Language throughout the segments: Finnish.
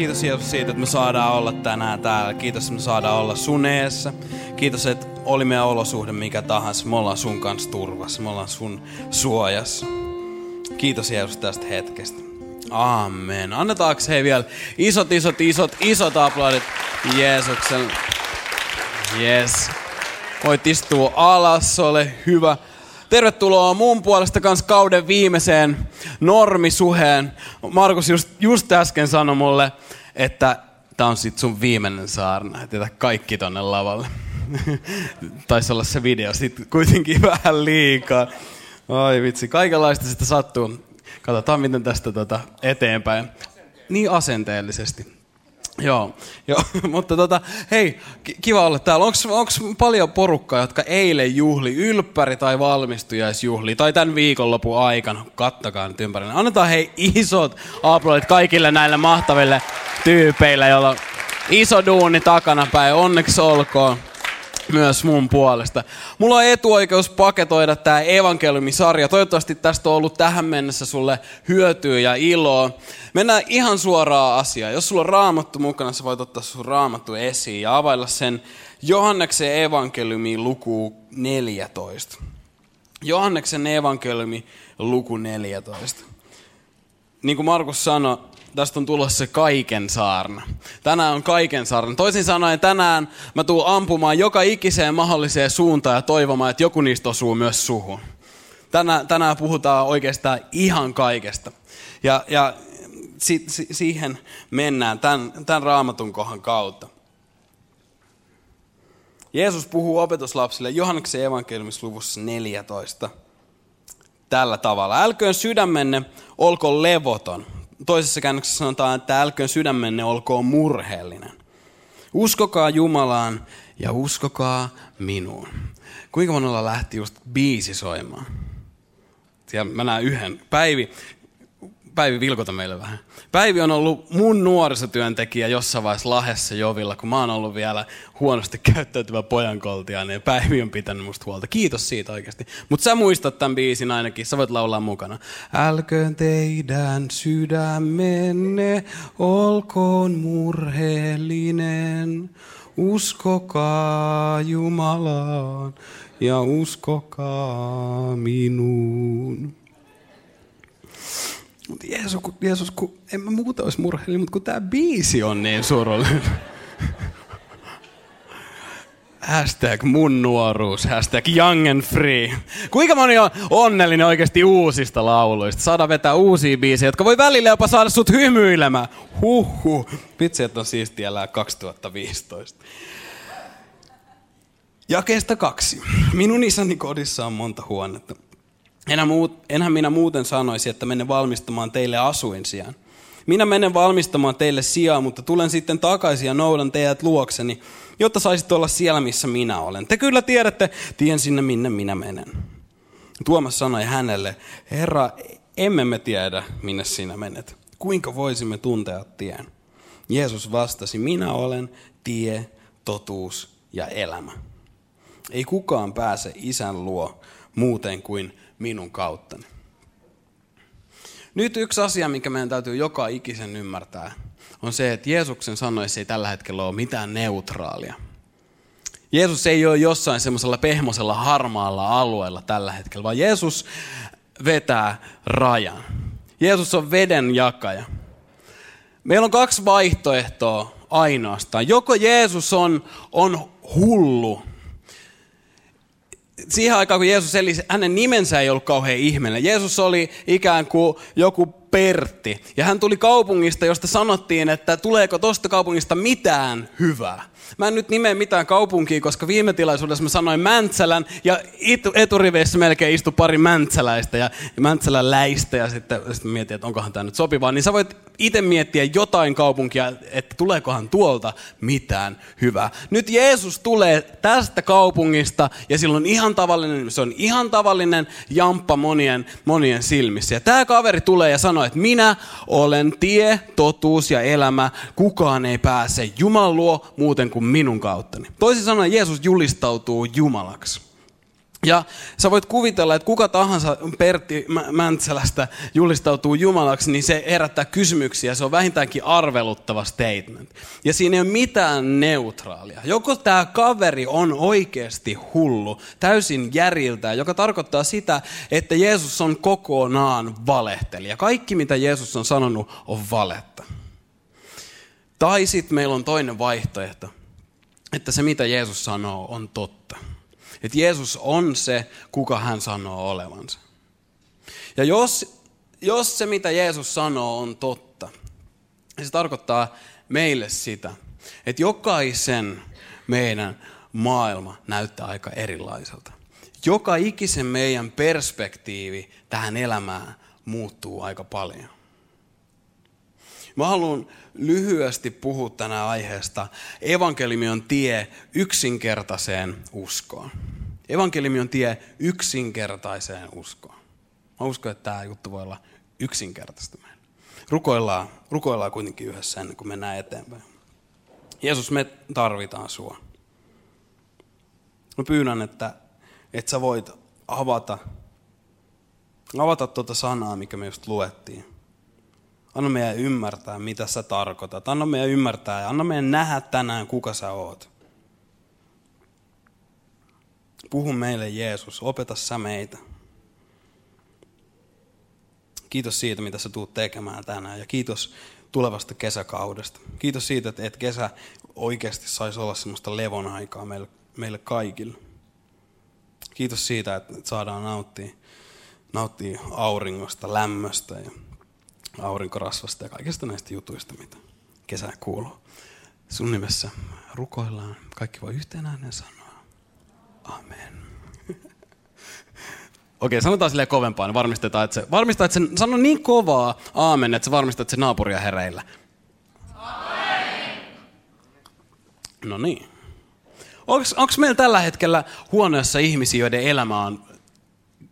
Kiitos Jeesus siitä, että me saadaan olla tänään täällä. Kiitos, että me saadaan olla sun eessä. Kiitos, että oli meidän olosuhde mikä tahansa. Me ollaan sun kanssa turvassa. Me ollaan sun suojassa. Kiitos Jeesus tästä hetkestä. Amen. Annetaanko hei vielä isot, isot, isot, isot aplodit Jeesuksen. Yes. Voit istua alas, ole hyvä. Tervetuloa mun puolesta kanssa kauden viimeiseen normisuheen. Markus just, just äsken sanoi mulle, että tämä on sit sun viimeinen saarna, että kaikki tonne lavalle. Taisi olla se video sitten kuitenkin vähän liikaa. Ai vitsi, kaikenlaista sitä sattuu. Katsotaan miten tästä tota eteenpäin. Niin asenteellisesti. Joo, joo. mutta tota, hei, kiva olla täällä. Onko paljon porukkaa, jotka eilen juhli ylppäri tai valmistujaisjuhli tai tämän viikonlopun aikana? Kattakaa nyt ympärillä. Annetaan hei isot aplodit kaikille näille mahtaville tyypeille, joilla on iso duuni takana päin. Onneksi olkoon myös mun puolesta. Mulla on etuoikeus paketoida tämä evankeliumisarja. Toivottavasti tästä on ollut tähän mennessä sulle hyötyä ja iloa. Mennään ihan suoraan asiaan. Jos sulla on raamattu mukana, sä voit ottaa sun raamattu esiin ja availla sen Johanneksen evankeliumiin luku 14. Johanneksen evankeliumi luku 14. Niin kuin Markus sanoi, tästä on tulossa se kaiken saarna. Tänään on kaiken saarna. Toisin sanoen tänään mä tuun ampumaan joka ikiseen mahdolliseen suuntaan ja toivomaan, että joku niistä osuu myös suhun. Tänään, tänään puhutaan oikeastaan ihan kaikesta. Ja, ja si, si, siihen mennään tämän, tämän raamatun kohan kautta. Jeesus puhuu opetuslapsille Johanneksen evankeliumisluvussa 14 tällä tavalla. Älköön sydämenne olko levoton toisessa käännöksessä sanotaan, että älköön sydämenne olkoon murheellinen. Uskokaa Jumalaan ja uskokaa minuun. Kuinka monella lähti just biisi soimaan? Siellä mä näen yhden. Päivi, Päivi vilkota meille vähän. Päivi on ollut mun nuorisotyöntekijä jossain vaiheessa Lahessa Jovilla, kun mä oon ollut vielä huonosti käyttäytyvä pojankoltia, niin Päivi on pitänyt musta huolta. Kiitos siitä oikeasti. Mutta sä muistat tämän biisin ainakin, sä voit laulaa mukana. Älköön teidän sydämenne olkoon murheellinen, uskokaa Jumalaan ja uskokaa minuun. Mutta Jeesus, kun, Jeesus, kun en mä muuta olisi murheellinen, mutta kun tämä biisi on niin surullinen. Hashtag mun nuoruus, hashtag young and free. Kuinka moni on onnellinen oikeasti uusista lauluista? Saada vetää uusia biisejä, jotka voi välillä jopa saada sut hymyilemään. Huhhuh. Vitsi, että on siistiä elää 2015. Jakeesta kaksi. Minun isäni kodissa on monta huonetta. Enhän, muut, enhän minä muuten sanoisi, että menen valmistamaan teille asuin sijaan. Minä menen valmistamaan teille sijaa, mutta tulen sitten takaisin ja noudan teidät luokseni, jotta saisit olla siellä, missä minä olen. Te kyllä tiedätte tien sinne, minne minä menen. Tuomas sanoi hänelle, Herra, emme me tiedä, minne sinä menet. Kuinka voisimme tuntea tien? Jeesus vastasi, minä olen tie, totuus ja elämä. Ei kukaan pääse isän luo muuten kuin minun kauttani. Nyt yksi asia, mikä meidän täytyy joka ikisen ymmärtää, on se, että Jeesuksen sanoissa ei tällä hetkellä ole mitään neutraalia. Jeesus ei ole jossain semmoisella pehmosella harmaalla alueella tällä hetkellä, vaan Jeesus vetää rajan. Jeesus on veden jakaja. Meillä on kaksi vaihtoehtoa ainoastaan. Joko Jeesus on, on hullu siihen aikaan, kun Jeesus eli, hänen nimensä ei ollut kauhean ihmeellinen. Jeesus oli ikään kuin joku Pertti. Ja hän tuli kaupungista, josta sanottiin, että tuleeko tosta kaupungista mitään hyvää. Mä en nyt nimeä mitään kaupunkia, koska viime tilaisuudessa mä sanoin Mäntsälän ja eturiveissä melkein istui pari mäntsäläistä ja Mäntsälän läistä ja sitten, sitten mietin, että onkohan tämä nyt sopivaa. Niin sä voit itse miettiä jotain kaupunkia, että tuleekohan tuolta mitään hyvää. Nyt Jeesus tulee tästä kaupungista ja silloin ihan tavallinen, se on ihan tavallinen jamppa monien, monien silmissä. Ja tämä kaveri tulee ja sanoo, että minä olen tie, totuus ja elämä. Kukaan ei pääse Jumalan luo muuten kuin minun kauttani. Toisin sanoen Jeesus julistautuu Jumalaksi. Ja sä voit kuvitella, että kuka tahansa Pertti Mäntsälästä julistautuu Jumalaksi, niin se herättää kysymyksiä. Se on vähintäänkin arveluttava statement. Ja siinä ei ole mitään neutraalia. Joko tämä kaveri on oikeasti hullu, täysin järiltä, joka tarkoittaa sitä, että Jeesus on kokonaan valehtelija. Kaikki, mitä Jeesus on sanonut, on valetta. Tai sitten meillä on toinen vaihtoehto, että se mitä Jeesus sanoo on totta. Että Jeesus on se, kuka hän sanoo olevansa. Ja jos, jos se, mitä Jeesus sanoo, on totta, niin se tarkoittaa meille sitä, että jokaisen meidän maailma näyttää aika erilaiselta. Joka ikisen meidän perspektiivi tähän elämään muuttuu aika paljon. Mä haluan lyhyesti puhua tänä aiheesta. Evankeliumi on tie yksinkertaiseen uskoon. Evankeliumi on tie yksinkertaiseen uskoon. Mä uskon, että tämä juttu voi olla yksinkertaista meille. Rukoillaan, rukoillaan kuitenkin yhdessä ennen kuin mennään eteenpäin. Jeesus, me tarvitaan sua. Mä pyydän, että, että sä voit avata, avata tuota sanaa, mikä me just luettiin. Anna meidän ymmärtää, mitä sä tarkoitat. Anna meidän ymmärtää ja anna meidän nähdä tänään, kuka sä oot. Puhu meille Jeesus, opeta sä meitä. Kiitos siitä, mitä sä tuut tekemään tänään ja kiitos tulevasta kesäkaudesta. Kiitos siitä, että kesä oikeasti saisi olla semmoista levon aikaa meille, kaikille. Kiitos siitä, että saadaan nauttia, nauttia auringosta, lämmöstä ja aurinkorasvasta ja kaikista näistä jutuista, mitä kesä kuuluu. Sun nimessä rukoillaan. Kaikki voi yhteen ääneen sanoa. Amen. Okei, sanotaan silleen kovempaa, niin varmistetaan, että se, varmistaa, että se sano niin kovaa aamen, että se varmistaa, että se naapuria hereillä. No niin. Onko meillä tällä hetkellä huoneessa ihmisiä, joiden elämä on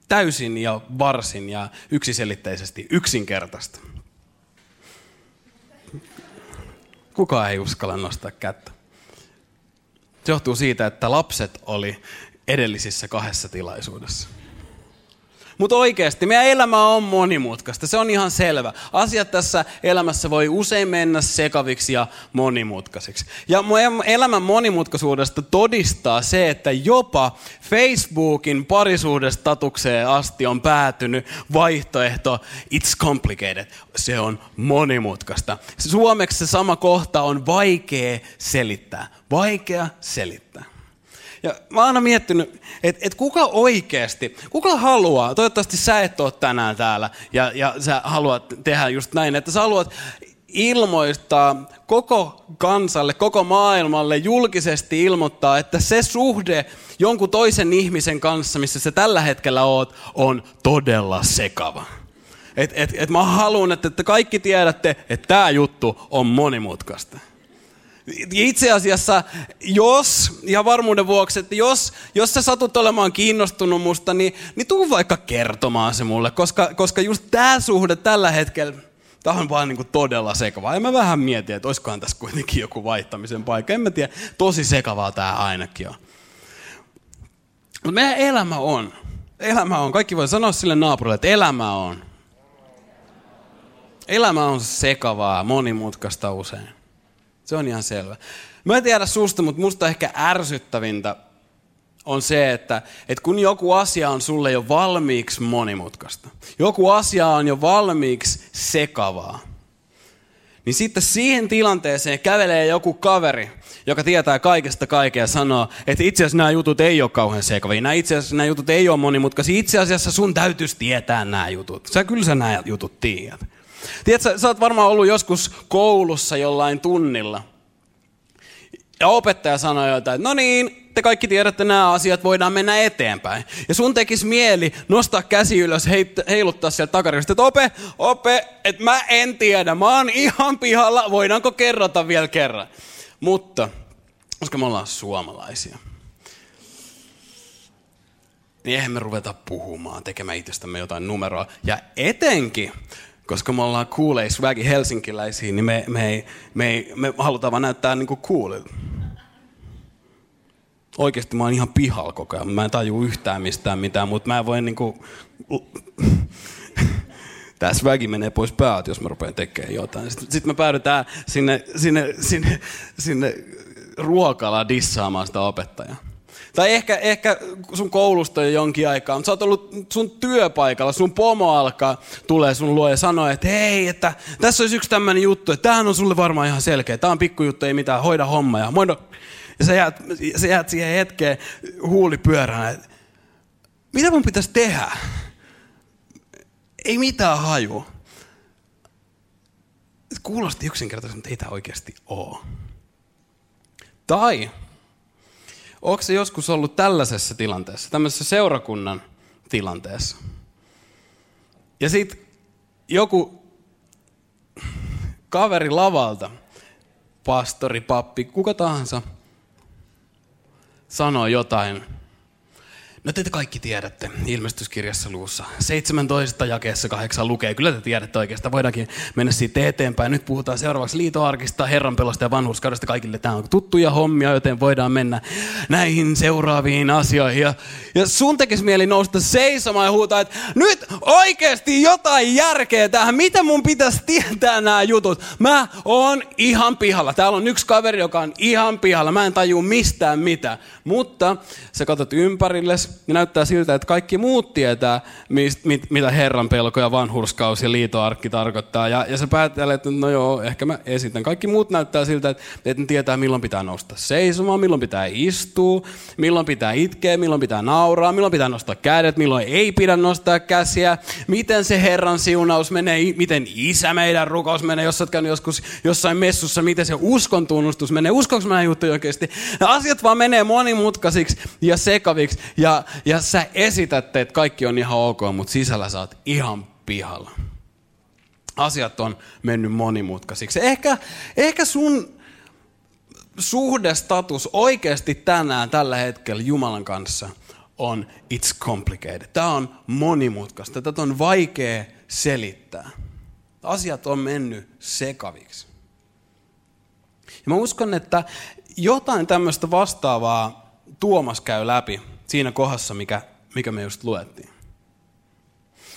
täysin ja varsin ja yksiselitteisesti yksinkertaista? Kukaan ei uskalla nostaa kättä. Se johtuu siitä, että lapset oli edellisissä kahdessa tilaisuudessa. Mutta oikeasti, meidän elämä on monimutkaista, se on ihan selvä. Asiat tässä elämässä voi usein mennä sekaviksi ja monimutkaisiksi. Ja elämän monimutkaisuudesta todistaa se, että jopa Facebookin parisuhdestatukseen asti on päätynyt vaihtoehto It's complicated. Se on monimutkaista. Suomeksi se sama kohta on vaikea selittää. Vaikea selittää. Ja mä oon aina miettinyt, että et kuka oikeasti, kuka haluaa, toivottavasti sä et ole tänään täällä ja, ja sä haluat tehdä just näin, että sä haluat ilmoittaa koko kansalle, koko maailmalle julkisesti ilmoittaa, että se suhde jonkun toisen ihmisen kanssa, missä sä tällä hetkellä oot, on todella sekava. Et, et, et mä haluan, että, että kaikki tiedätte, että tämä juttu on monimutkaista. Itse asiassa, jos, ja varmuuden vuoksi, että jos, jos sä satut olemaan kiinnostunut musta, niin, niin tuu vaikka kertomaan se mulle, koska, koska just tämä suhde tällä hetkellä, tämä on vaan niin kuin todella sekavaa. Ja mä vähän mietin, että olisikohan tässä kuitenkin joku vaihtamisen paikka. En mä tiedä, tosi sekavaa tämä ainakin on. Mutta meidän elämä on. Elämä on. Kaikki voi sanoa sille naapurille, että elämä on. Elämä on sekavaa, monimutkaista usein. Se on ihan selvä. Mä en tiedä susta, mutta musta ehkä ärsyttävintä on se, että, että kun joku asia on sulle jo valmiiksi monimutkaista, joku asia on jo valmiiksi sekavaa, niin sitten siihen tilanteeseen kävelee joku kaveri, joka tietää kaikesta kaikkea ja sanoo, että itse asiassa nämä jutut ei ole kauhean sekavia, nämä itse asiassa nämä jutut ei ole monimutkaisia, itse asiassa sun täytyisi tietää nämä jutut. Sä kyllä sä nämä jutut tiedät. Tiedätkö, sä oot varmaan ollut joskus koulussa jollain tunnilla. Ja opettaja sanoi jotain, että no niin, te kaikki tiedätte nämä asiat, voidaan mennä eteenpäin. Ja sun tekisi mieli nostaa käsi ylös, heiluttaa sieltä takarivistä, että ope, ope, että mä en tiedä, mä oon ihan pihalla, voidaanko kerrata vielä kerran. Mutta, koska me ollaan suomalaisia, niin eihän me ruveta puhumaan, tekemään itsestämme jotain numeroa. Ja etenkin, koska me ollaan kuulei swaggy helsinkiläisiä, niin me, me, ei, me, ei, me halutaan vaan näyttää niin kuin coolilta. oikeasti mä oon ihan pihalla koko ajan. Mä en taju yhtään mistään mitään, mutta mä en voi niinku... Tässä väki menee pois päät, jos mä rupean tekemään jotain. Sitten sit me päädytään sinne, sinne, sinne, sinne ruokalaan dissaamaan sitä opettajaa. Tai ehkä, ehkä sun koulusta jo jonkin aikaa, mutta sä oot ollut sun työpaikalla, sun pomo alkaa, tulee sun luo ja sanoo, että hei, että tässä olisi yksi tämmöinen juttu, että tämähän on sulle varmaan ihan selkeä, tämä on pikkujuttu, ei mitään, hoida homma ja moido. Ja sä jäät, sä jäät siihen hetkeen huuli pyörään, että mitä mun pitäisi tehdä? Ei mitään haju. Kuulosti yksinkertaisesti, mutta ei tämä oikeasti ole. Tai onko se joskus ollut tällaisessa tilanteessa, tämmöisessä seurakunnan tilanteessa? Ja sitten joku kaveri lavalta, pastori, pappi, kuka tahansa, sanoo jotain No te kaikki tiedätte, ilmestyskirjassa luussa 17 jakeessa 8 lukee. Kyllä te tiedätte oikeastaan, voidaankin mennä siitä eteenpäin. Nyt puhutaan seuraavaksi liitoarkista, herranpelosta ja vanhurskaudesta. Kaikille tämä on tuttuja hommia, joten voidaan mennä näihin seuraaviin asioihin. Ja, ja sun tekisi mieli nousta seisomaan ja huutaa, että nyt oikeasti jotain järkeä tähän. Mitä mun pitäisi tietää nämä jutut? Mä oon ihan pihalla. Täällä on yksi kaveri, joka on ihan pihalla. Mä en tajua mistään mitä. Mutta sä katsot ympärilles, niin näyttää siltä, että kaikki muut tietää, mist, mit, mitä Herran pelko ja vanhurskaus ja liitoarkki tarkoittaa. Ja, ja sä päättelet, että no joo, ehkä mä esitän. Kaikki muut näyttää siltä, että, että ne tietää, milloin pitää nousta seisomaan, milloin pitää istua, milloin pitää itkeä, milloin pitää nauraa, milloin pitää nostaa kädet, milloin ei pidä nostaa käsiä, miten se Herran siunaus menee, miten isä meidän rukous menee, jos oot käynyt joskus jossain messussa, miten se uskon tunnustus menee, uskonko mä juttu oikeasti. Asiat vaan menee monimutkaisiksi ja sekaviksi ja, ja sä esitätte, että kaikki on ihan ok, mutta sisällä sä oot ihan pihalla. Asiat on mennyt monimutkaisiksi. Ehkä, ehkä sun suhdestatus oikeasti tänään, tällä hetkellä Jumalan kanssa on it's complicated. Tämä on monimutkaista. Tätä on vaikea selittää. Asiat on mennyt sekaviksi. Ja mä uskon, että jotain tämmöistä vastaavaa Tuomas käy läpi siinä kohdassa, mikä, mikä me just luettiin.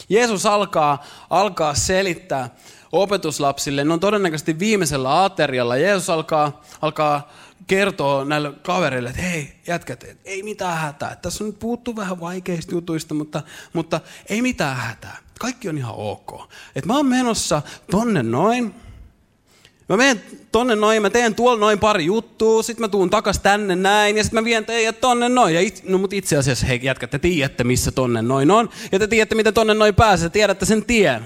Jeesus alkaa, alkaa selittää opetuslapsille, ne on todennäköisesti viimeisellä aterialla. Jeesus alkaa, alkaa kertoa näille kavereille, että hei jätkät, ei mitään hätää. Tässä on nyt puuttu vähän vaikeista jutuista, mutta, mutta ei mitään hätää. Kaikki on ihan ok. Et mä oon menossa tonne noin, Mä menen tonne noin, mä teen tuolla noin pari juttua, sitten mä tuun takas tänne näin, ja sitten mä vien teidät tonne noin. Ja it, no mut itse asiassa, hei jätkät, te tiedätte missä tonne noin on, ja te tiedätte miten tonne noin pääsee, tiedätte sen tien.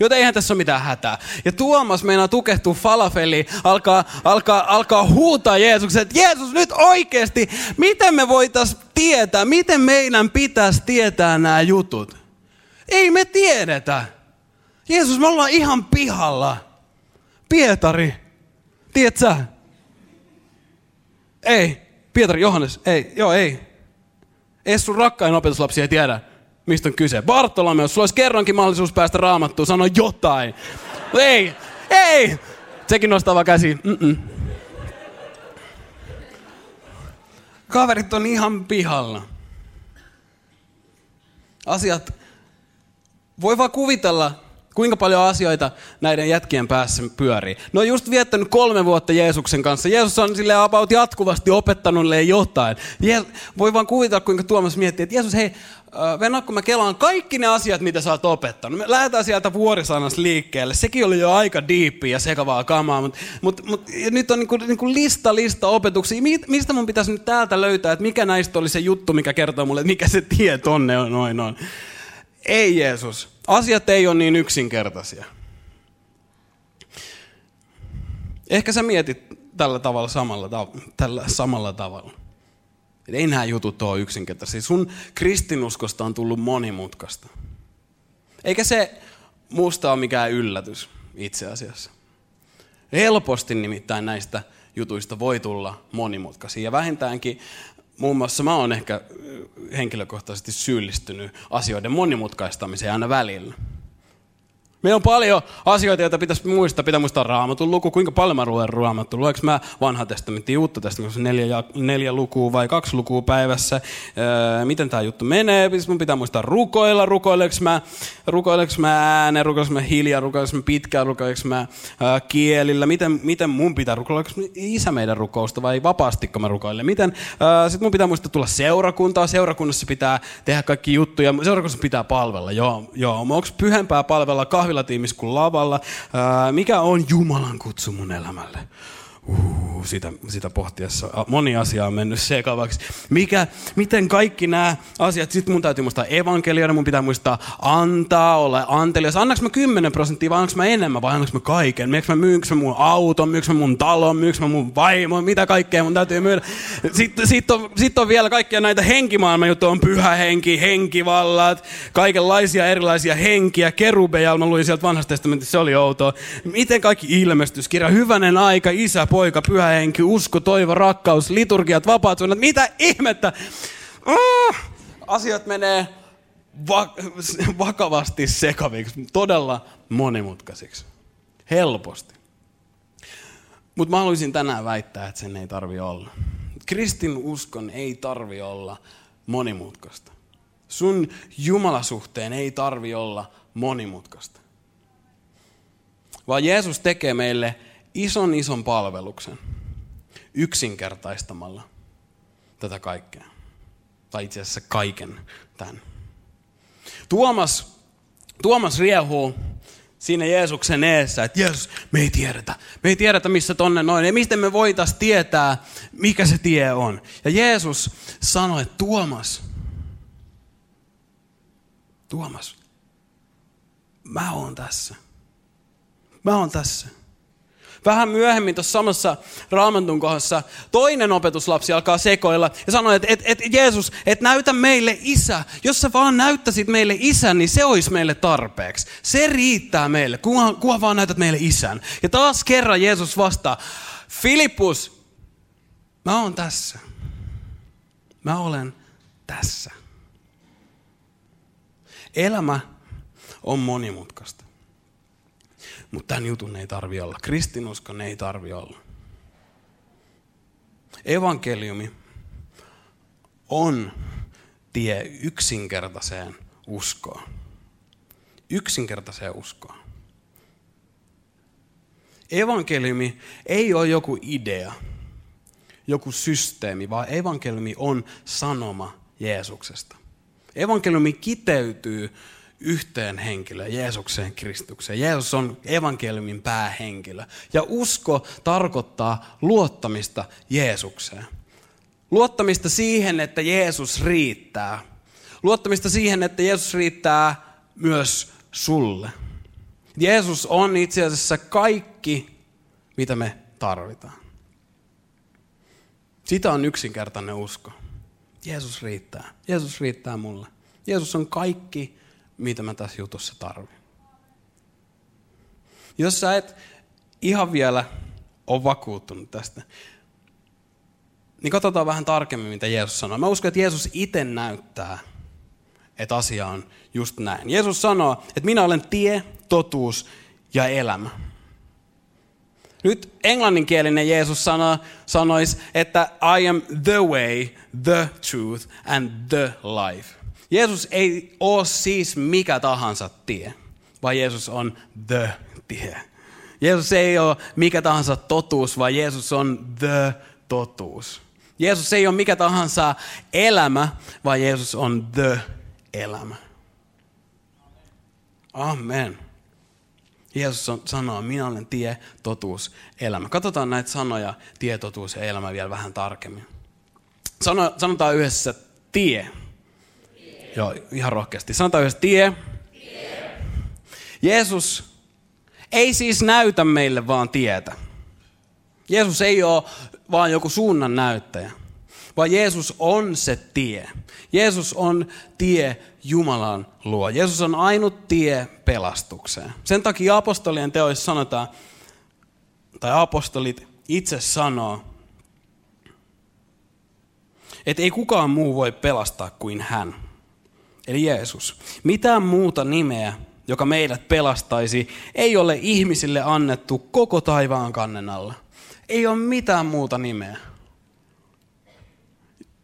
Joten eihän tässä ole mitään hätää. Ja Tuomas meinaa tukehtua falafeliin, alkaa, alkaa, alkaa huutaa Jeesuksen, että Jeesus nyt oikeasti, miten me voitais tietää, miten meidän pitäisi tietää nämä jutut? Ei me tiedetä. Jeesus, me ollaan ihan pihalla. Pietari, tiedät sä? Ei. Pietari, Johannes, ei, joo ei. Ei sun rakkain opetuslapsi ei tiedä, mistä on kyse. Bartolomeus, sulla olisi kerrankin mahdollisuus päästä raamattuun, sano jotain. ei, ei. Sekin nostaa vaan käsi. Mm-mm. Kaverit on ihan pihalla. Asiat, voi vaan kuvitella, Kuinka paljon asioita näiden jätkien päässä pyörii. Ne on just viettänyt kolme vuotta Jeesuksen kanssa. Jeesus on sille about jatkuvasti opettanut niille jotain. Je- voi vaan kuvitella, kuinka Tuomas miettii, että Jeesus, hei, Venä, kun mä kelaan kaikki ne asiat, mitä sä oot opettanut. Me lähdetään sieltä vuorisanas liikkeelle. Sekin oli jo aika diippiä ja sekavaa kamaa, mutta mut, mut, nyt on niinku, niinku lista, lista opetuksia. Mistä mun pitäisi nyt täältä löytää, että mikä näistä oli se juttu, mikä kertoo mulle, että mikä se tie tonne on, noin on. Ei Jeesus asiat ei ole niin yksinkertaisia. Ehkä sä mietit tällä tavalla samalla, tällä samalla tavalla. ei nämä jutut ole yksinkertaisia. Sun kristinuskosta on tullut monimutkaista. Eikä se musta ole mikään yllätys itse asiassa. Helposti nimittäin näistä jutuista voi tulla monimutkaisia. Ja vähintäänkin muun muassa mä oon ehkä henkilökohtaisesti syyllistynyt asioiden monimutkaistamiseen aina välillä. Meillä on paljon asioita, joita pitäisi muistaa. Pitää muistaa raamatun luku. Kuinka paljon mä luen raamattua? Luenko mä vanha testamentti, uutta testamentti, neljä, neljä lukua vai kaksi lukua päivässä? Öö, miten tämä juttu menee? Siis mun pitää muistaa rukoilla. Rukoileks mä, rukoileks mä ääneen, rukoileks mä hiljaa, rukoileks mä pitkään, rukoileks mä öö, kielillä? Miten, miten mun pitää rukoilla? isä meidän rukousta vai vapaastiko mä rukoilen? Miten, öö, sit mun pitää muistaa tulla seurakuntaa. Seurakunnassa pitää tehdä kaikki juttuja. Seurakunnassa pitää palvella. Joo, joo. Onko pyhempää palvella kahvilatiimissä kuin lavalla? Ää, mikä on Jumalan kutsu mun elämälle? Uh, sitä, sitä pohtiessa moni asia on mennyt sekavaksi. Mikä, miten kaikki nämä asiat, sitten mun täytyy muistaa evankelioida, mun pitää muistaa antaa, olla antelias. Annaks mä 10 prosenttia vai annaks mä enemmän vai annaks mä kaiken? Myyks mä, myyks mä mun auton, myyks mä mun talon, myyks mä mun vaimon, mitä kaikkea mun täytyy myydä. Sitten sit on, sit on vielä kaikkia näitä henkimaailman juttuja, on pyhä henki, henkivallat, kaikenlaisia erilaisia henkiä, kerubeja, mä luin sieltä vanhasta testamentista, se oli outoa. Miten kaikki ilmestyskirja, hyvänen aika, isä, poika, pyhä henki, usko, toivo, rakkaus, liturgiat, vapaat suunnat, mitä ihmettä? Uh, asiat menee va- vakavasti sekaviksi, todella monimutkaisiksi. Helposti. Mutta mä haluaisin tänään väittää, että sen ei tarvi olla. Kristin uskon ei tarvi olla monimutkaista. Sun jumalasuhteen ei tarvi olla monimutkaista. Vaan Jeesus tekee meille ison ison palveluksen yksinkertaistamalla tätä kaikkea. Tai itse asiassa kaiken tämän. Tuomas, Tuomas riehuu siinä Jeesuksen eessä, että Jeesus, me ei tiedetä. Me ei tiedetä, missä tonne noin. Ja mistä me voitais tietää, mikä se tie on. Ja Jeesus sanoi, että Tuomas, Tuomas, mä oon tässä. Mä oon tässä. Vähän myöhemmin tuossa samassa raamatun kohdassa toinen opetuslapsi alkaa sekoilla ja sanoo, että et, et, Jeesus, että näytä meille isä. Jos sä vaan näyttäisit meille isän, niin se olisi meille tarpeeksi. Se riittää meille, kunhan, kunhan vaan näytät meille isän. Ja taas kerran Jeesus vastaa, Filippus, mä oon tässä. Mä olen tässä. Elämä on monimutkaista. Mutta tämän jutun ei tarvi olla. Kristinuskon ei tarvi olla. Evankeliumi on tie yksinkertaiseen uskoon. Yksinkertaiseen uskoon. Evankeliumi ei ole joku idea, joku systeemi, vaan evankeliumi on sanoma Jeesuksesta. Evankeliumi kiteytyy yhteen henkilöön, Jeesukseen Kristukseen. Jeesus on evankeliumin päähenkilö. Ja usko tarkoittaa luottamista Jeesukseen. Luottamista siihen, että Jeesus riittää. Luottamista siihen, että Jeesus riittää myös sulle. Jeesus on itse asiassa kaikki, mitä me tarvitaan. Sitä on yksinkertainen usko. Jeesus riittää. Jeesus riittää mulle. Jeesus on kaikki, mitä mä tässä jutussa tarvin. Jos sä et ihan vielä ole vakuuttunut tästä, niin katsotaan vähän tarkemmin, mitä Jeesus sanoo. Mä uskon, että Jeesus itse näyttää, että asia on just näin. Jeesus sanoo, että minä olen tie, totuus ja elämä. Nyt englanninkielinen Jeesus sano, sanoisi, että I am the way, the truth and the life. Jeesus ei ole siis mikä tahansa tie, vaan Jeesus on the tie. Jeesus ei ole mikä tahansa totuus, vaan Jeesus on the totuus. Jeesus ei ole mikä tahansa elämä, vaan Jeesus on the elämä. Amen. Jeesus on, sanoo, minä olen tie, totuus, elämä. Katsotaan näitä sanoja, tie, totuus ja elämä vielä vähän tarkemmin. Sano, sanotaan yhdessä tie. Joo, ihan rohkeasti. Sanotaan yhdessä tie. tie. Jeesus ei siis näytä meille vaan tietä. Jeesus ei ole vaan joku suunnan näyttäjä, vaan Jeesus on se tie. Jeesus on tie Jumalan luo. Jeesus on ainut tie pelastukseen. Sen takia apostolien teoissa sanotaan, tai apostolit itse sanoo, että ei kukaan muu voi pelastaa kuin hän. Eli Jeesus. Mitään muuta nimeä joka meidät pelastaisi, ei ole ihmisille annettu koko taivaan kannen alla. Ei ole mitään muuta nimeä.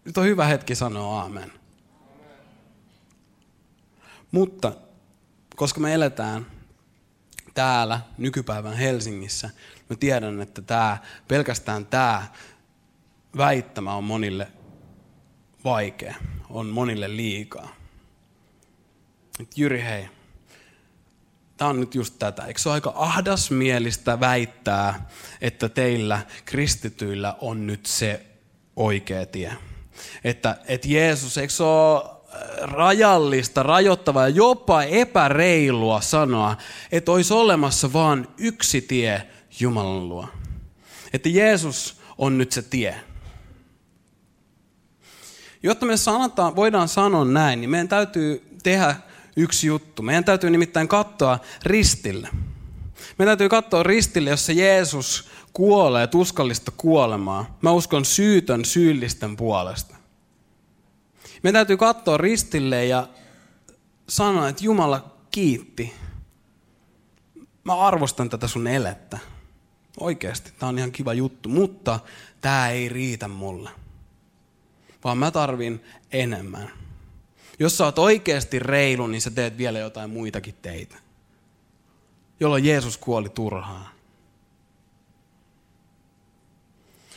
Nyt on hyvä hetki sanoa aamen. Mutta koska me eletään täällä nykypäivän Helsingissä, mä tiedän, että tämä, pelkästään tämä väittämä on monille vaikea, on monille liikaa. Et Jyri, hei, tämä on nyt just tätä. Eikö se ole aika ahdasmielistä väittää, että teillä kristityillä on nyt se oikea tie? Että, että Jeesus, eikö se ole rajallista, rajoittavaa ja jopa epäreilua sanoa, että olisi olemassa vain yksi tie Jumalan luo. Että Jeesus on nyt se tie. Jotta me sanotaan, voidaan sanoa näin, niin meidän täytyy tehdä yksi juttu. Meidän täytyy nimittäin katsoa ristille. Meidän täytyy katsoa ristille, jossa Jeesus kuolee tuskallista kuolemaa. Mä uskon syytön syyllisten puolesta. Meidän täytyy katsoa ristille ja sanoa, että Jumala kiitti. Mä arvostan tätä sun elettä. Oikeasti, tämä on ihan kiva juttu, mutta tämä ei riitä mulle. Vaan mä tarvin enemmän. Jos sä oot oikeasti reilu, niin sä teet vielä jotain muitakin teitä. Jolloin Jeesus kuoli turhaan.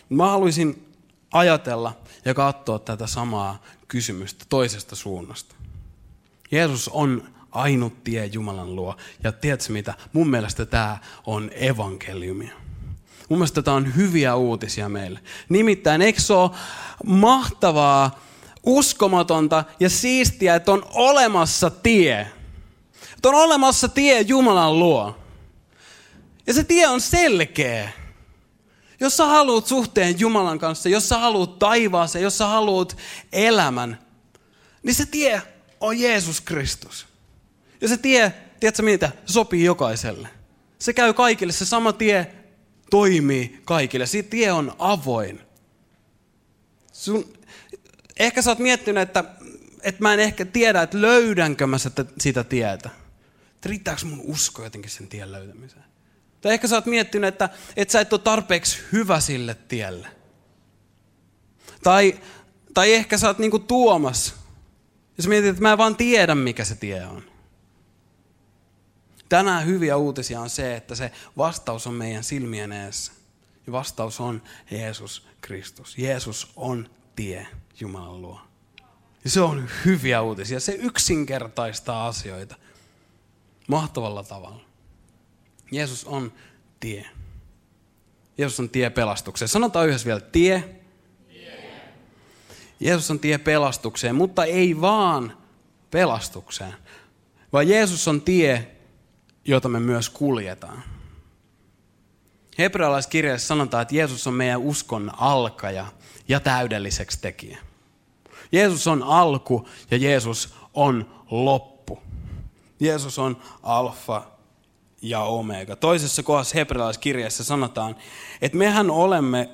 Mä haluaisin ajatella ja katsoa tätä samaa kysymystä toisesta suunnasta. Jeesus on ainut tie Jumalan luo. Ja tiedätkö mitä? Mun mielestä tämä on evankeliumia. Mun mielestä tämä on hyviä uutisia meille. Nimittäin, eikö se ole mahtavaa, uskomatonta ja siistiä, että on olemassa tie. Että on olemassa tie Jumalan luo. Ja se tie on selkeä. Jos sä haluat suhteen Jumalan kanssa, jos sä haluat taivaaseen, jos sä haluat elämän, niin se tie on Jeesus Kristus. Ja se tie, tiedätkö mitä, sopii jokaiselle. Se käy kaikille, se sama tie toimii kaikille. Se tie on avoin. Sun, ehkä sä oot miettinyt, että, että mä en ehkä tiedä, että löydänkö mä sitä, sitä tietä. Että riittääkö mun usko jotenkin sen tien löytämiseen? Tai ehkä sä oot miettinyt, että, että sä et ole tarpeeksi hyvä sille tielle. Tai, tai ehkä sä oot niinku Tuomas. Ja sä mietit, että mä en vaan tiedä, mikä se tie on. Tänään hyviä uutisia on se, että se vastaus on meidän silmien eessä. Ja vastaus on Jeesus Kristus. Jeesus on tie Jumalan luo. Ja se on hyviä uutisia. Se yksinkertaistaa asioita mahtavalla tavalla. Jeesus on tie. Jeesus on tie pelastukseen. Sanotaan yhdessä vielä, tie. Jeesus on tie pelastukseen, mutta ei vaan pelastukseen, vaan Jeesus on tie, jota me myös kuljetaan. Hebrealaiskirjassa sanotaan, että Jeesus on meidän uskon alkaja ja täydelliseksi tekijä. Jeesus on alku ja Jeesus on loppu. Jeesus on alfa ja omega. Toisessa kohdassa hebrealaiskirjassa sanotaan, että mehän olemme,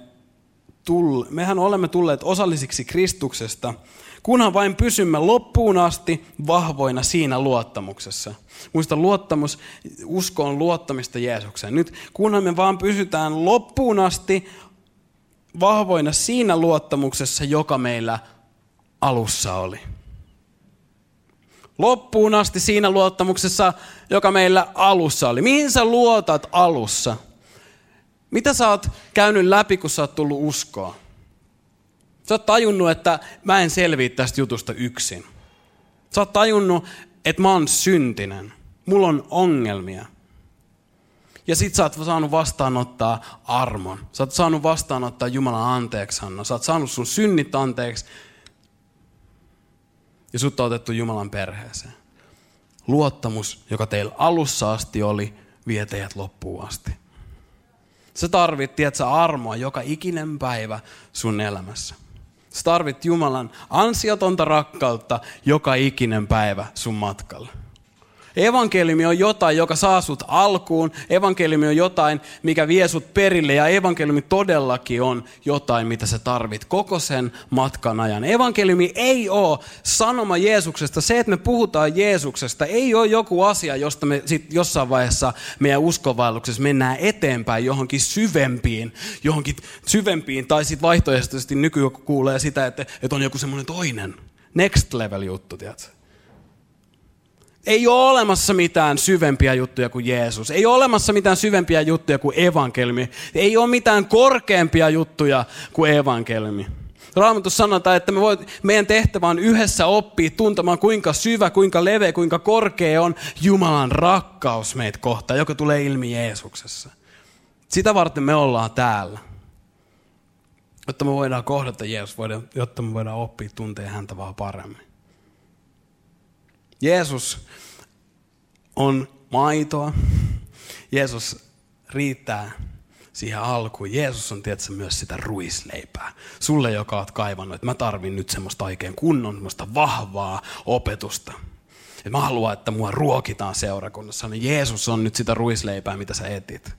tull, mehän olemme tulleet osallisiksi Kristuksesta, kunhan vain pysymme loppuun asti vahvoina siinä luottamuksessa. Muista luottamus, usko on luottamista Jeesukseen. Nyt kunhan me vaan pysytään loppuun asti vahvoina siinä luottamuksessa, joka meillä alussa oli loppuun asti siinä luottamuksessa, joka meillä alussa oli. Mihin sä luotat alussa? Mitä sä oot käynyt läpi, kun sä oot tullut uskoa? Sä oot tajunnut, että mä en selviä tästä jutusta yksin. Sä oot tajunnut, että mä oon syntinen. Mulla on ongelmia. Ja sit sä oot saanut vastaanottaa armon. Sä oot saanut vastaanottaa Jumalan anteeksi, Hanna. Sä oot saanut sun synnit anteeksi ja sut on otettu Jumalan perheeseen. Luottamus, joka teillä alussa asti oli, vie teidät loppuun asti. Sä tarvit, tiedätkö, armoa joka ikinen päivä sun elämässä. Sä tarvit Jumalan ansiotonta rakkautta joka ikinen päivä sun matkalla. Evankeliumi on jotain, joka saa sut alkuun. Evankeliumi on jotain, mikä vie sut perille. Ja evankeliumi todellakin on jotain, mitä sä tarvit koko sen matkan ajan. Evankeliumi ei ole sanoma Jeesuksesta. Se, että me puhutaan Jeesuksesta, ei ole joku asia, josta me sit jossain vaiheessa meidän uskonvaelluksessa mennään eteenpäin johonkin syvempiin, johonkin syvempiin. Tai sitten vaihtoehtoisesti nykyään kuulee sitä, että, että on joku semmoinen toinen next level juttu, tiedätkö? Ei ole olemassa mitään syvempiä juttuja kuin Jeesus. Ei ole olemassa mitään syvempiä juttuja kuin evankeliumi. Ei ole mitään korkeampia juttuja kuin evankeliumi. Raamatus sanotaan, että me voit, meidän tehtävä on yhdessä oppia tuntemaan, kuinka syvä, kuinka leveä, kuinka korkea on Jumalan rakkaus meitä kohtaan, joka tulee ilmi Jeesuksessa. Sitä varten me ollaan täällä. Jotta me voidaan kohdata Jeesus, jotta me voidaan oppia tuntea häntä vaan paremmin. Jeesus on maitoa. Jeesus riittää siihen alkuun. Jeesus on tietysti myös sitä ruisleipää. Sulle, joka oot kaivannut, että mä tarvin nyt semmoista oikein kunnon, semmoista vahvaa opetusta. Että mä haluan, että mua ruokitaan seurakunnassa. Niin Jeesus on nyt sitä ruisleipää, mitä sä etit.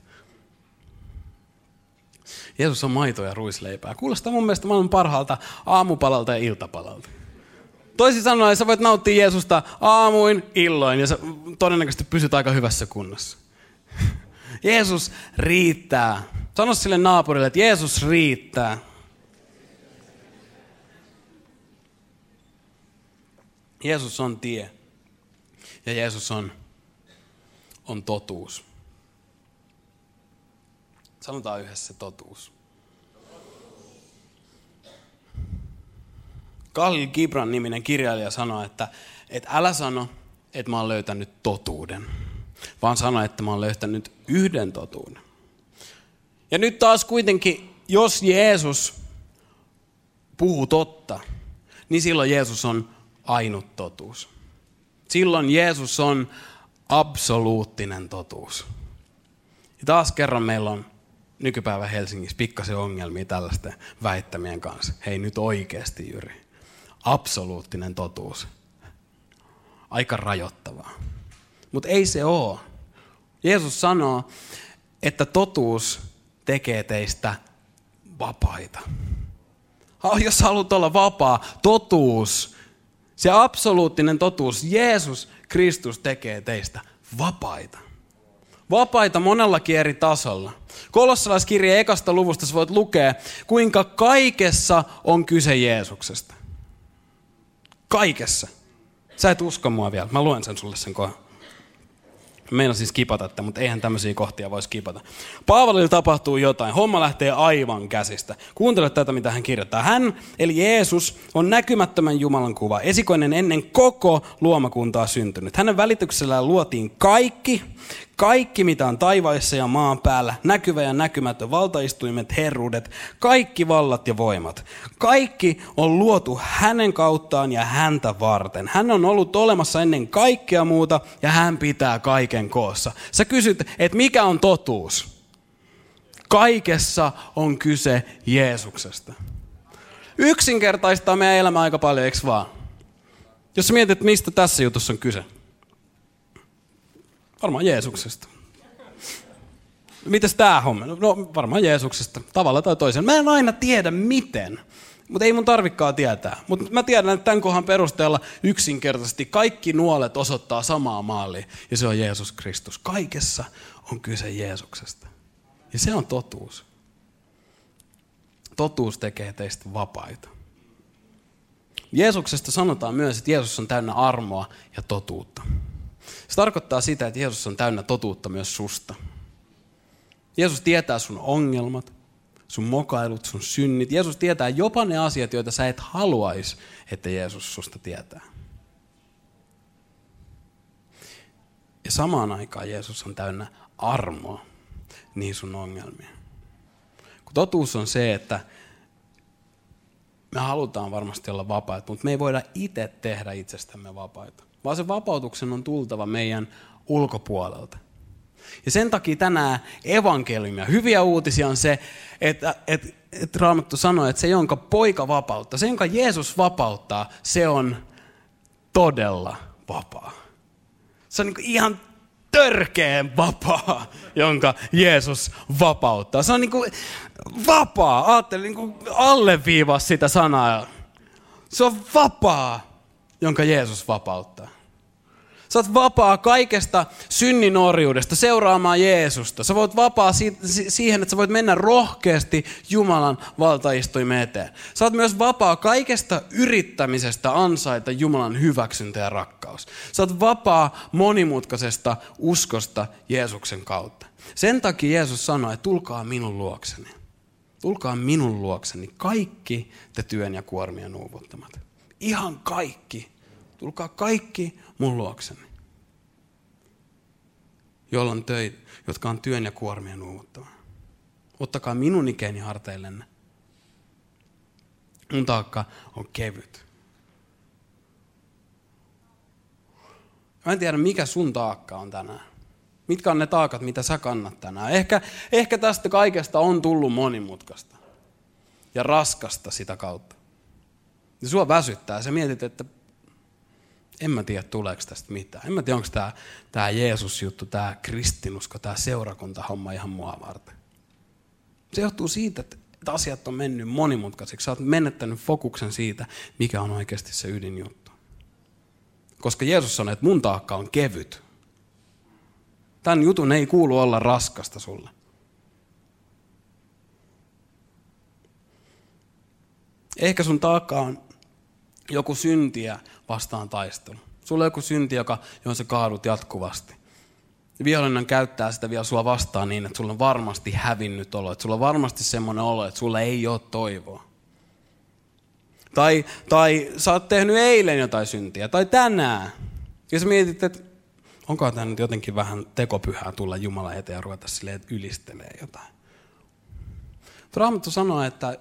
Jeesus on maito ja ruisleipää. Kuulostaa mun mielestä maailman parhaalta aamupalalta ja iltapalalta. Toisin sanoen sä voit nauttia Jeesusta aamuin, illoin ja sä todennäköisesti pysyt aika hyvässä kunnossa. Jeesus riittää. Sano sille naapurille, että Jeesus riittää. Jeesus on tie. Ja Jeesus on, on totuus. Sanotaan yhdessä totuus. Khalil Gibran niminen kirjailija sanoi, että, että älä sano, että mä oon löytänyt totuuden, vaan sano, että mä oon löytänyt yhden totuuden. Ja nyt taas kuitenkin, jos Jeesus puhuu totta, niin silloin Jeesus on ainut totuus. Silloin Jeesus on absoluuttinen totuus. Ja taas kerran meillä on nykypäivä Helsingissä pikkasen ongelmia tällaisten väittämien kanssa. Hei nyt oikeasti Jyri absoluuttinen totuus. Aika rajoittavaa. Mutta ei se ole. Jeesus sanoo, että totuus tekee teistä vapaita. Jos haluat olla vapaa, totuus, se absoluuttinen totuus, Jeesus Kristus tekee teistä vapaita. Vapaita monellakin eri tasolla. Kolossalaiskirjeen ekasta luvusta voit lukea, kuinka kaikessa on kyse Jeesuksesta. Kaikessa. Sä et usko mua vielä. Mä luen sen sulle sen kohdan. Meina siis kipata että, mutta eihän tämmöisiä kohtia voisi kipata. Paavalille tapahtuu jotain. Homma lähtee aivan käsistä. Kuuntele tätä, mitä hän kirjoittaa. Hän, eli Jeesus, on näkymättömän Jumalan kuva. Esikoinen ennen koko luomakuntaa syntynyt. Hänen välityksellään luotiin kaikki, kaikki, mitä on taivaissa ja maan päällä, näkyvä ja näkymätön, valtaistuimet, herruudet, kaikki vallat ja voimat. Kaikki on luotu hänen kauttaan ja häntä varten. Hän on ollut olemassa ennen kaikkea muuta ja hän pitää kaiken koossa. Sä kysyt, että mikä on totuus? Kaikessa on kyse Jeesuksesta. Yksinkertaistaa meidän elämä aika paljon, eikö vaan? Jos sä mietit, mistä tässä jutussa on kyse. Varmaan Jeesuksesta. Mites tää homma? No varmaan Jeesuksesta, tavalla tai toisella. Mä en aina tiedä miten, mutta ei mun tarvikkaa tietää. Mutta mä tiedän, että tämän kohan perusteella yksinkertaisesti kaikki nuolet osoittaa samaa maalia, ja se on Jeesus Kristus. Kaikessa on kyse Jeesuksesta. Ja se on totuus. Totuus tekee teistä vapaita. Jeesuksesta sanotaan myös, että Jeesus on täynnä armoa ja totuutta. Se tarkoittaa sitä, että Jeesus on täynnä totuutta myös susta. Jeesus tietää sun ongelmat, sun mokailut, sun synnit. Jeesus tietää jopa ne asiat, joita sä et haluaisi, että Jeesus susta tietää. Ja samaan aikaan Jeesus on täynnä armoa niin sun ongelmia. Kun totuus on se, että me halutaan varmasti olla vapaita, mutta me ei voida itse tehdä itsestämme vapaita vaan se vapautuksen on tultava meidän ulkopuolelta. Ja sen takia tänään evankeliumia, hyviä uutisia on se, että, että, että Raamattu sanoo, että se, jonka poika vapauttaa, se, jonka Jeesus vapauttaa, se on todella vapaa. Se on niin ihan törkeen vapaa, jonka Jeesus vapauttaa. Se on niin vapaa. Ajattelin niin alleviivaa sitä sanaa. Se on vapaa, jonka Jeesus vapauttaa. Sä oot vapaa kaikesta synninorjuudesta seuraamaan Jeesusta. Sä voit vapaa siihen, että sä voit mennä rohkeasti Jumalan valtaistuimen eteen. Sä oot myös vapaa kaikesta yrittämisestä ansaita Jumalan hyväksyntä ja rakkaus. Sä oot vapaa monimutkaisesta uskosta Jeesuksen kautta. Sen takia Jeesus sanoi, että tulkaa minun luokseni. Tulkaa minun luokseni kaikki te työn ja kuormien uuvuttamat. Ihan kaikki. Tulkaa kaikki mun luokseni. Joilla on töitä, jotka on työn ja kuormien uuvuttava. Ottakaa minun ikäni harteillenne. Mun taakka on kevyt. Mä en tiedä, mikä sun taakka on tänään. Mitkä on ne taakat, mitä sä kannat tänään. Ehkä, ehkä tästä kaikesta on tullut monimutkaista ja raskasta sitä kautta. Ja sua väsyttää. Sä mietit, että en mä tiedä tuleeko tästä mitään. En mä tiedä, onko tämä, tämä Jeesus-juttu, tämä kristinusko, tämä seurakunta-homma ihan mua varten. Se johtuu siitä, että asiat on mennyt monimutkaisiksi. Sä oot menettänyt fokuksen siitä, mikä on oikeasti se ydinjuttu. Koska Jeesus sanoi, että mun taakka on kevyt. Tämän jutun ei kuulu olla raskasta sulle. Ehkä sun taakka on joku syntiä vastaan taistelu. Sulla on joku synti, joka, johon sä kaadut jatkuvasti. Vihollinen käyttää sitä vielä sua vastaan niin, että sulla on varmasti hävinnyt olo. Että sulla on varmasti semmoinen olo, että sulla ei ole toivoa. Tai, tai sä oot tehnyt eilen jotain syntiä, tai tänään. Ja sä mietit, että onko tämä nyt jotenkin vähän tekopyhää tulla Jumala eteen ja ruveta silleen, että ylistelee jotain. Raamattu sanoo, että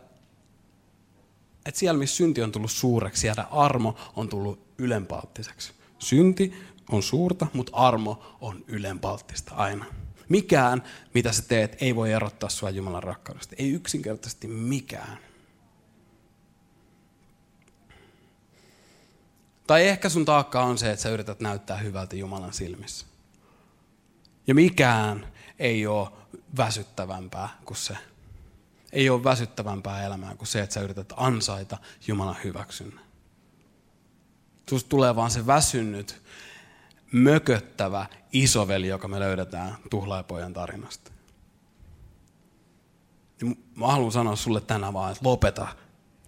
että siellä, missä synti on tullut suureksi, siellä armo on tullut ylenpalttiseksi. Synti on suurta, mutta armo on ylenpalttista aina. Mikään, mitä sä teet, ei voi erottaa sua Jumalan rakkaudesta. Ei yksinkertaisesti mikään. Tai ehkä sun taakka on se, että sä yrität näyttää hyvältä Jumalan silmissä. Ja mikään ei ole väsyttävämpää kuin se ei ole väsyttävämpää elämää kuin se, että sä yrität ansaita Jumalan hyväksynnän. Susta tulee vaan se väsynyt, mököttävä isoveli, joka me löydetään tuhlaipojan tarinasta. Ja mä haluan sanoa sulle tänään vaan, että lopeta,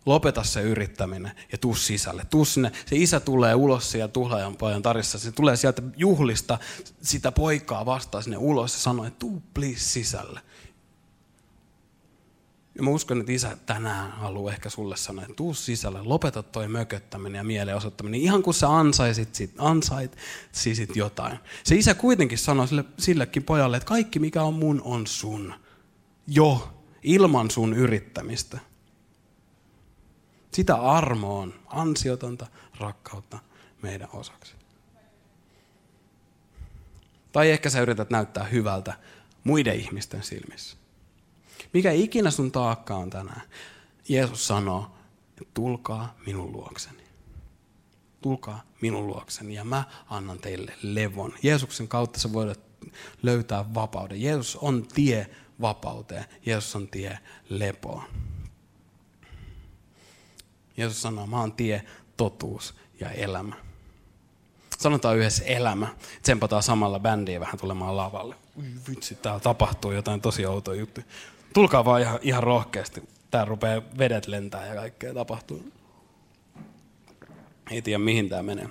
lopeta se yrittäminen ja tuu sisälle. Tuu sinne. Se isä tulee ulos siellä tuhlaajan pojan tarissa. Se tulee sieltä juhlista sitä poikaa vastaan sinne ulos ja sanoo, että tuu please sisälle. Ja mä uskon, että isä tänään haluaa ehkä sulle sanoa, että tuu sisälle, lopeta toi mököttäminen ja mieleen osoittaminen. Ihan kun sä ansaisit sit, ansait sit jotain. Se isä kuitenkin sanoi sille, sillekin pojalle, että kaikki mikä on mun on sun. Jo, ilman sun yrittämistä. Sitä armo on ansiotonta rakkautta meidän osaksi. Tai ehkä sä yrität näyttää hyvältä muiden ihmisten silmissä. Mikä ikinä sun taakka on tänään, Jeesus sanoo, että tulkaa minun luokseni. Tulkaa minun luokseni ja mä annan teille levon. Jeesuksen kautta sä voit löytää vapauden. Jeesus on tie vapauteen. Jeesus on tie lepoon. Jeesus sanoo, mä oon tie, totuus ja elämä. Sanotaan yhdessä elämä. Tsempataan samalla bändiä vähän tulemaan lavalle. Vitsi, täällä tapahtuu jotain tosi outoa juttuja. Tulkaa vaan ihan, ihan rohkeasti. Tää rupeaa vedet lentää ja kaikkea tapahtuu. Ei tiedä mihin tämä menee.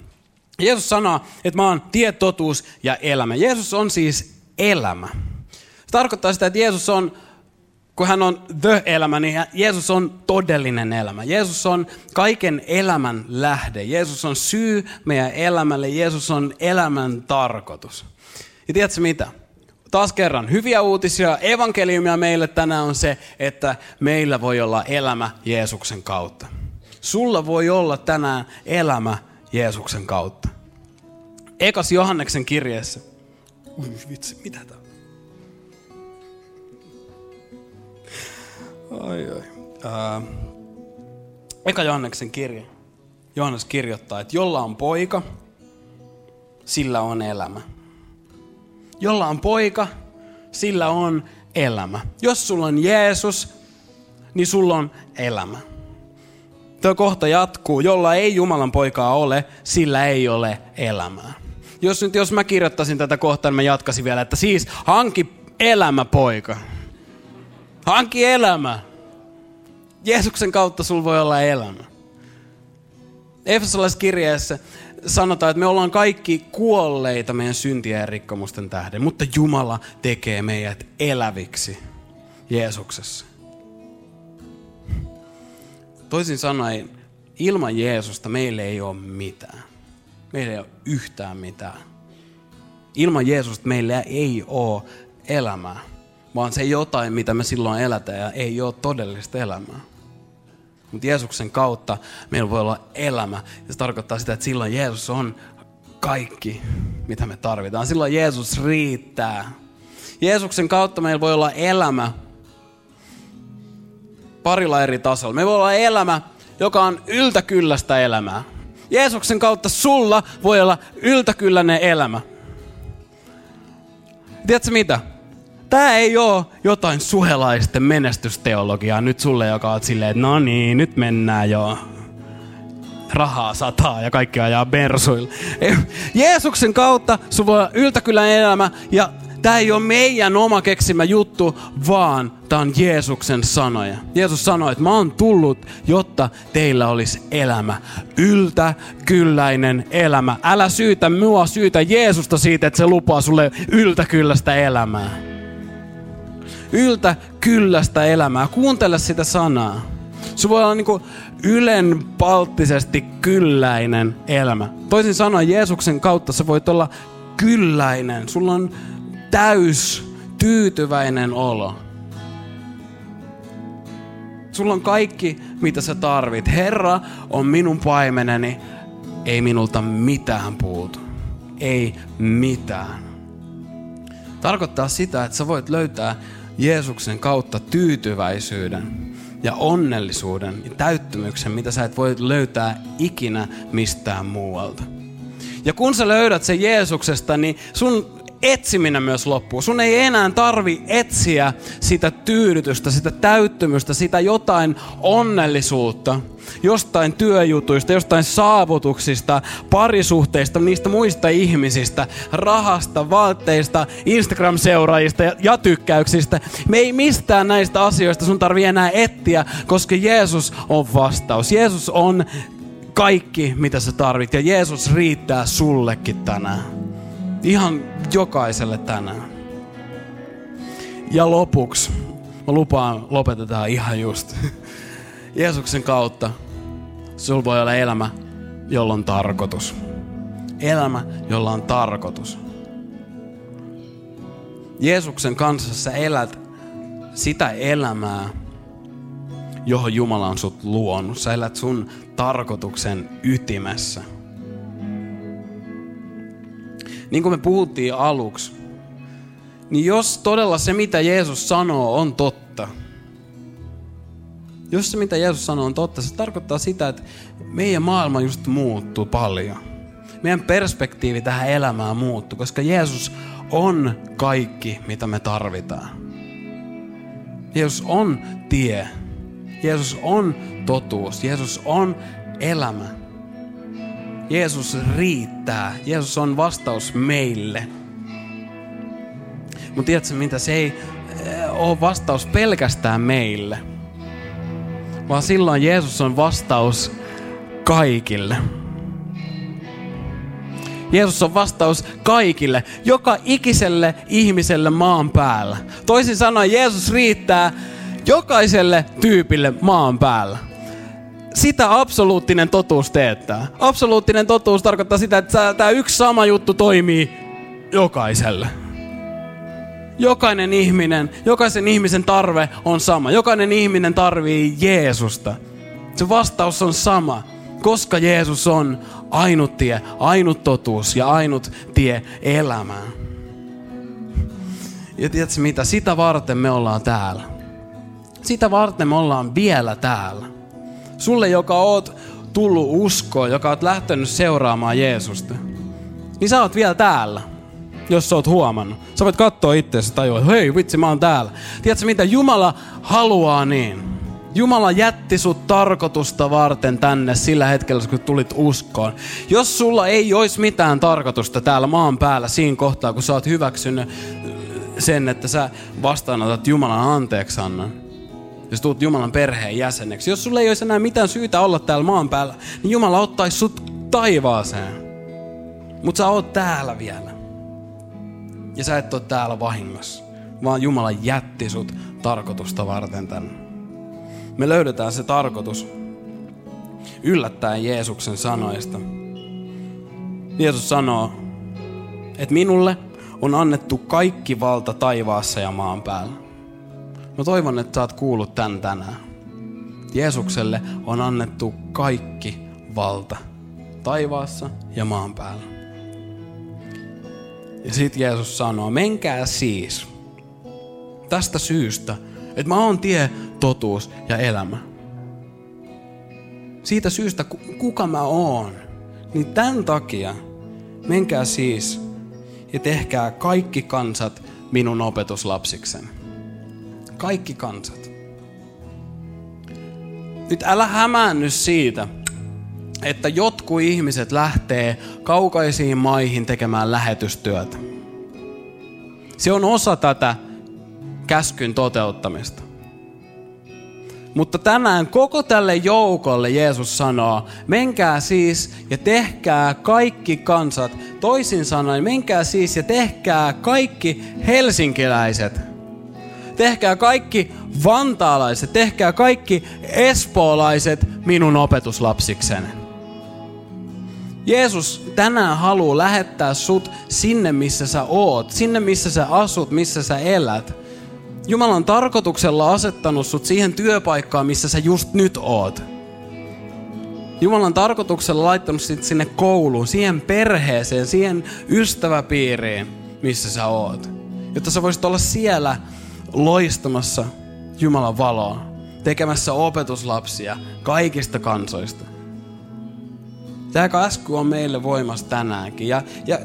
Jeesus sanoo, että mä oon tie, totuus ja elämä. Jeesus on siis elämä. Se tarkoittaa sitä, että Jeesus on, kun hän on the-elämä, niin Jeesus on todellinen elämä. Jeesus on kaiken elämän lähde. Jeesus on syy meidän elämälle. Jeesus on elämän tarkoitus. Ja tiedätkö mitä? Taas kerran hyviä uutisia. Evankeliumia meille tänään on se, että meillä voi olla elämä Jeesuksen kautta. Sulla voi olla tänään elämä Jeesuksen kautta. Ekas Johanneksen kirjeessä. Ui vitsi, mitä tää Ai ai. Uh, Eka Johanneksen kirje. Johannes kirjoittaa, että jolla on poika, sillä on elämä. Jolla on poika, sillä on elämä. Jos sulla on Jeesus, niin sulla on elämä. Tuo kohta jatkuu, jolla ei Jumalan poikaa ole, sillä ei ole elämää. Jos nyt jos mä kirjoittaisin tätä kohtaa, niin mä jatkaisin vielä, että siis hanki elämä poika. Hanki elämä. Jeesuksen kautta sulla voi olla elämä. Efesolaiskirjeessä sanotaan, että me ollaan kaikki kuolleita meidän syntien ja rikkomusten tähden, mutta Jumala tekee meidät eläviksi Jeesuksessa. Toisin sanoen, ilman Jeesusta meille ei ole mitään. Meillä ei ole yhtään mitään. Ilman Jeesusta meillä ei ole elämää, vaan se jotain, mitä me silloin elätään ja ei ole todellista elämää. Mutta Jeesuksen kautta meillä voi olla elämä. Ja se tarkoittaa sitä, että silloin Jeesus on kaikki, mitä me tarvitaan. Silloin Jeesus riittää. Jeesuksen kautta meillä voi olla elämä parilla eri tasolla. Me voi olla elämä, joka on yltäkyllästä elämää. Jeesuksen kautta sulla voi olla yltäkylläinen elämä. Tiedätkö mitä? Tämä ei ole jotain suhelaisten menestysteologiaa nyt sulle, joka on silleen, että no niin, nyt mennään jo. Rahaa sataa ja kaikki ajaa bersuilla. Jeesuksen kautta sun voi olla yltäkylläinen elämä ja Tämä ei ole meidän oma keksimä juttu, vaan tämä on Jeesuksen sanoja. Jeesus sanoi, että mä oon tullut, jotta teillä olisi elämä. Yltäkylläinen elämä. Älä syytä mua, syytä Jeesusta siitä, että se lupaa sulle yltäkylläistä elämää. Yltäkylläistä elämää. Kuuntele sitä sanaa. Se voi olla niin ylenpalttisesti kylläinen elämä. Toisin sanoen Jeesuksen kautta sä voit olla kylläinen. Sulla on täys, tyytyväinen olo. Sulla on kaikki, mitä sä tarvit. Herra on minun paimeneni, ei minulta mitään puutu. Ei mitään. Tarkoittaa sitä, että sä voit löytää Jeesuksen kautta tyytyväisyyden ja onnellisuuden ja täyttymyksen, mitä sä et voi löytää ikinä mistään muualta. Ja kun sä löydät sen Jeesuksesta, niin sun etsiminen myös loppuu. Sun ei enää tarvi etsiä sitä tyydytystä, sitä täyttymystä, sitä jotain onnellisuutta, jostain työjutuista, jostain saavutuksista, parisuhteista, niistä muista ihmisistä, rahasta, vaatteista, Instagram-seuraajista ja tykkäyksistä. Me ei mistään näistä asioista sun tarvi enää etsiä, koska Jeesus on vastaus. Jeesus on kaikki, mitä sä tarvit ja Jeesus riittää sullekin tänään. Ihan jokaiselle tänään. Ja lopuksi, mä lupaan, lopetetaan ihan just. Jeesuksen kautta sulla voi olla elämä, jolla on tarkoitus. Elämä, jolla on tarkoitus. Jeesuksen kanssa sä elät sitä elämää, johon Jumala on sut luonut. Sä elät sun tarkoituksen ytimessä. Niin kuin me puhuttiin aluksi, niin jos todella se, mitä Jeesus sanoo, on totta, jos se, mitä Jeesus sanoo, on totta, se tarkoittaa sitä, että meidän maailma just muuttuu paljon. Meidän perspektiivi tähän elämään muuttuu, koska Jeesus on kaikki, mitä me tarvitaan. Jeesus on tie. Jeesus on totuus. Jeesus on elämä. Jeesus riittää. Jeesus on vastaus meille. Mutta tiedätkö mitä? Se ei eh, ole vastaus pelkästään meille. Vaan silloin Jeesus on vastaus kaikille. Jeesus on vastaus kaikille, joka ikiselle ihmiselle maan päällä. Toisin sanoen Jeesus riittää jokaiselle tyypille maan päällä sitä absoluuttinen totuus teettää. Absoluuttinen totuus tarkoittaa sitä, että tämä yksi sama juttu toimii jokaiselle. Jokainen ihminen, jokaisen ihmisen tarve on sama. Jokainen ihminen tarvii Jeesusta. Se vastaus on sama, koska Jeesus on ainut tie, ainut totuus ja ainut tie elämään. Ja tiedätkö mitä? Sitä varten me ollaan täällä. Sitä varten me ollaan vielä täällä. Sulle, joka oot tullut uskoon, joka oot lähtenyt seuraamaan Jeesusta. niin sä oot vielä täällä. Jos sä oot huomannut. Sä voit katsoa itseäsi ja tajua, hei vitsi mä oon täällä. Tiedätkö mitä Jumala haluaa niin? Jumala jätti sut tarkoitusta varten tänne sillä hetkellä, kun tulit uskoon. Jos sulla ei olisi mitään tarkoitusta täällä maan päällä siinä kohtaa, kun sä oot hyväksynyt sen, että sä vastaanotat Jumalan anteeksi annan. Jos tuut Jumalan perheen jäseneksi. Jos sulla ei olisi enää mitään syytä olla täällä maan päällä, niin Jumala ottaisi sut taivaaseen. Mutta sä oot täällä vielä. Ja sä et ole täällä vahingossa. Vaan Jumala jätti sut tarkoitusta varten tänne. Me löydetään se tarkoitus yllättäen Jeesuksen sanoista. Jeesus sanoo, että minulle on annettu kaikki valta taivaassa ja maan päällä. Mä toivon, että sä oot kuullut tän tänään. Jeesukselle on annettu kaikki valta taivaassa ja maan päällä. Ja sitten Jeesus sanoo, menkää siis tästä syystä, että mä oon tie, totuus ja elämä. Siitä syystä, kuka mä oon, niin tämän takia menkää siis ja tehkää kaikki kansat minun opetuslapsiksen. Kaikki kansat. Nyt älä hämäänny siitä, että jotkut ihmiset lähtee kaukaisiin maihin tekemään lähetystyötä. Se on osa tätä käskyn toteuttamista. Mutta tänään koko tälle joukolle Jeesus sanoo, menkää siis ja tehkää kaikki kansat. Toisin sanoen, menkää siis ja tehkää kaikki helsinkiläiset. Tehkää kaikki vantaalaiset, tehkää kaikki espoolaiset minun opetuslapsikseni. Jeesus tänään haluaa lähettää sut sinne, missä sä oot, sinne, missä sä asut, missä sä elät. Jumala on tarkoituksella asettanut sut siihen työpaikkaan, missä sä just nyt oot. Jumala on tarkoituksella laittanut sit sinne kouluun, siihen perheeseen, siihen ystäväpiiriin, missä sä oot. Jotta sä voisit olla siellä loistamassa Jumalan valoa, tekemässä opetuslapsia kaikista kansoista. Tämä käsky on meille voimassa tänäänkin. Ja, ja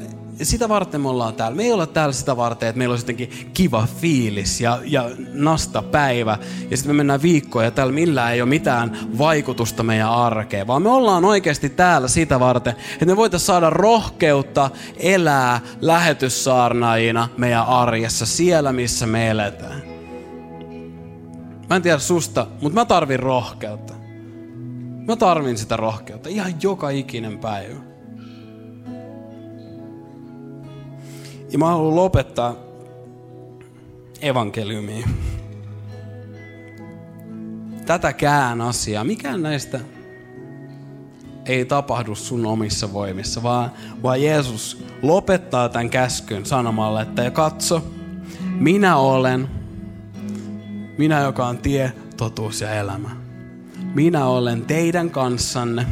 sitä varten me ollaan täällä. Me ei olla täällä sitä varten, että meillä olisi jotenkin kiva fiilis ja, ja nasta päivä. Ja sitten me mennään viikkoon ja täällä millään ei ole mitään vaikutusta meidän arkeen. Vaan me ollaan oikeasti täällä sitä varten, että me voitaisiin saada rohkeutta elää lähetyssaarnaajina meidän arjessa siellä, missä me eletään. Mä en tiedä susta, mutta mä tarvin rohkeutta. Mä tarvin sitä rohkeutta ihan joka ikinen päivä. Ja mä haluan lopettaa evankeliumiin. Tätäkään asiaa, mikään näistä ei tapahdu sun omissa voimissa, vaan, vaan Jeesus lopettaa tämän käskyn sanomalla, että ja katso, minä olen, minä joka on tie, totuus ja elämä. Minä olen teidän kanssanne,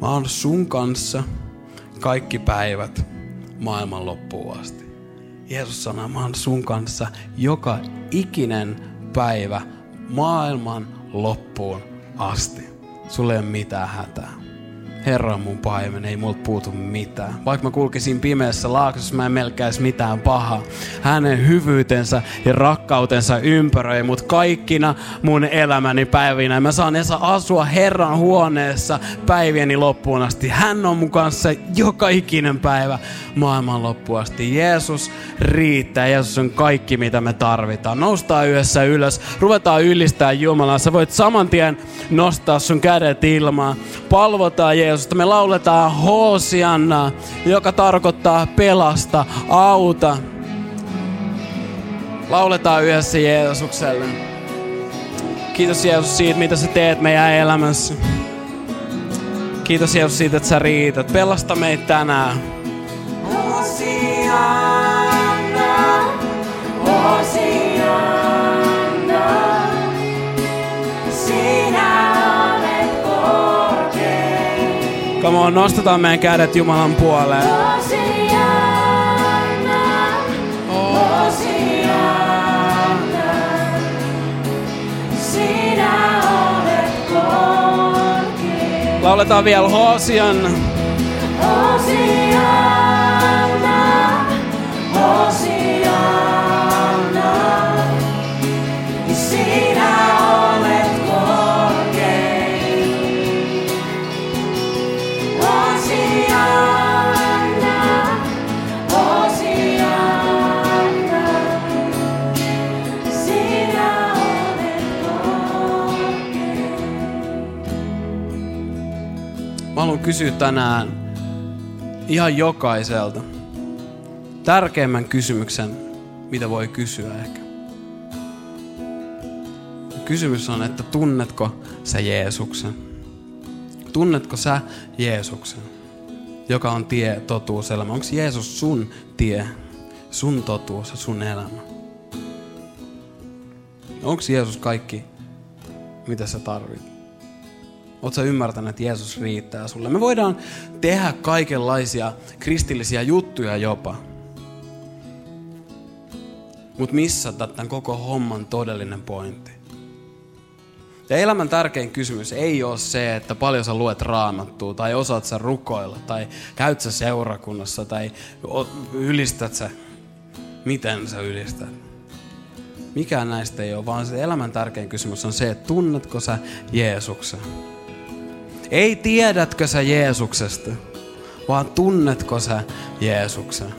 mä oon sun kanssa kaikki päivät maailman loppuun asti. Jeesus sanoo, mä oon sun kanssa joka ikinen päivä maailman loppuun asti. Sulle ei ole mitään hätää. Herra on mun paimen, ei multa puutu mitään. Vaikka mä kulkisin pimeässä laaksossa, mä en melkäisi mitään pahaa. Hänen hyvyytensä ja rakkautensa ympäröi mut kaikkina mun elämäni päivinä. Mä saan edes asua Herran huoneessa päivieni loppuun asti. Hän on mun kanssa joka ikinen päivä maailman loppuun asti. Jeesus riittää. Jeesus on kaikki, mitä me tarvitaan. Noustaan yhdessä ylös. Ruvetaan ylistää Jumalaa. Sä voit saman tien nostaa sun kädet ilmaan. Palvotaan Jeesus Jeesusta. Me lauletaan Hosianna, joka tarkoittaa pelasta, auta. Lauletaan yhdessä Jeesukselle. Kiitos Jeesus siitä, mitä sä teet meidän elämässä. Kiitos Jeesus siitä, että sä riität. Pelasta meitä tänään. Hosianna, Come on, nostetaan meidän kädet Jumalan puoleen. Lauletaan vielä Hosian. Hosian. Kysyä tänään ihan jokaiselta tärkeimmän kysymyksen, mitä voi kysyä ehkä. Kysymys on, että tunnetko sä Jeesuksen? Tunnetko sä Jeesuksen, joka on tie, totuus, elämä? Onko Jeesus sun tie, sun totuus ja sun elämä? Onko Jeesus kaikki, mitä sä tarvit? Oletko ymmärtänyt, että Jeesus riittää sulle? Me voidaan tehdä kaikenlaisia kristillisiä juttuja jopa. Mutta missata tämän koko homman todellinen pointti. Ja elämän tärkein kysymys ei ole se, että paljon sä luet raamattua, tai osaat sä rukoilla, tai käyt sä seurakunnassa, tai ylistät sä, miten sä ylistät. Mikään näistä ei ole, vaan se elämän tärkein kysymys on se, että tunnetko sä Jeesuksen. Ei tiedätkö sä Jeesuksesta, vaan tunnetko sä Jeesuksen.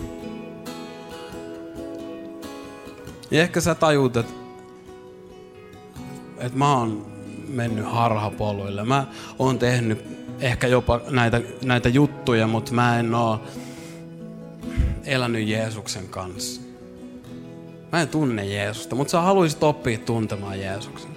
Ja ehkä sä tajuut, että, että mä oon mennyt harhapoluille. Mä oon tehnyt ehkä jopa näitä, näitä juttuja, mutta mä en oo elänyt Jeesuksen kanssa. Mä en tunne Jeesusta, mutta sä haluaisit oppia tuntemaan Jeesuksen.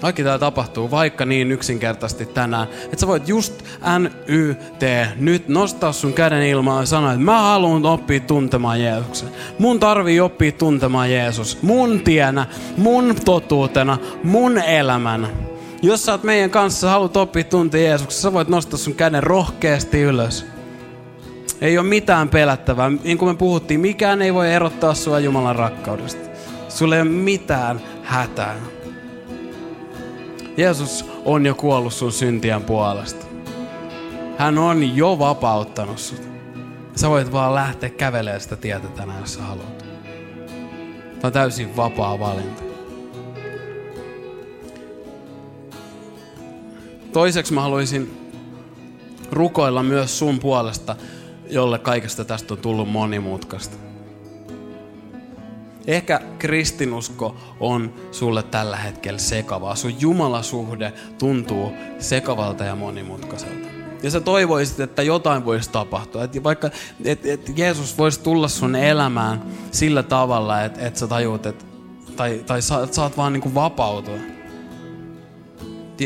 Kaikki tämä tapahtuu vaikka niin yksinkertaisesti tänään, että sä voit just N-Y-T nyt nostaa sun käden ilmaan ja sanoa, että mä haluan oppia tuntemaan Jeesuksen. Mun tarvii oppia tuntemaan Jeesus. Mun tienä, mun totuutena, mun elämänä. Jos sä oot meidän kanssa, haluat oppia tuntea Jeesuksen, sä voit nostaa sun käden rohkeasti ylös. Ei ole mitään pelättävää. Niin kuin me puhuttiin, mikään ei voi erottaa sua Jumalan rakkaudesta. Sulle ei ole mitään hätää. Jeesus on jo kuollut sun syntien puolesta. Hän on jo vapauttanut sut. Sä voit vaan lähteä kävelemään sitä tietä tänään, jos sä haluat. Tämä on täysin vapaa valinta. Toiseksi mä haluaisin rukoilla myös sun puolesta, jolle kaikesta tästä on tullut monimutkaista. Ehkä kristinusko on sulle tällä hetkellä sekavaa. Sun jumalasuhde tuntuu sekavalta ja monimutkaiselta. Ja sä toivoisit, että jotain voisi tapahtua. Että vaikka et, et Jeesus voisi tulla sun elämään sillä tavalla, että et sä tajuut, että tai, tai saat, saat vaan niin kuin vapautua.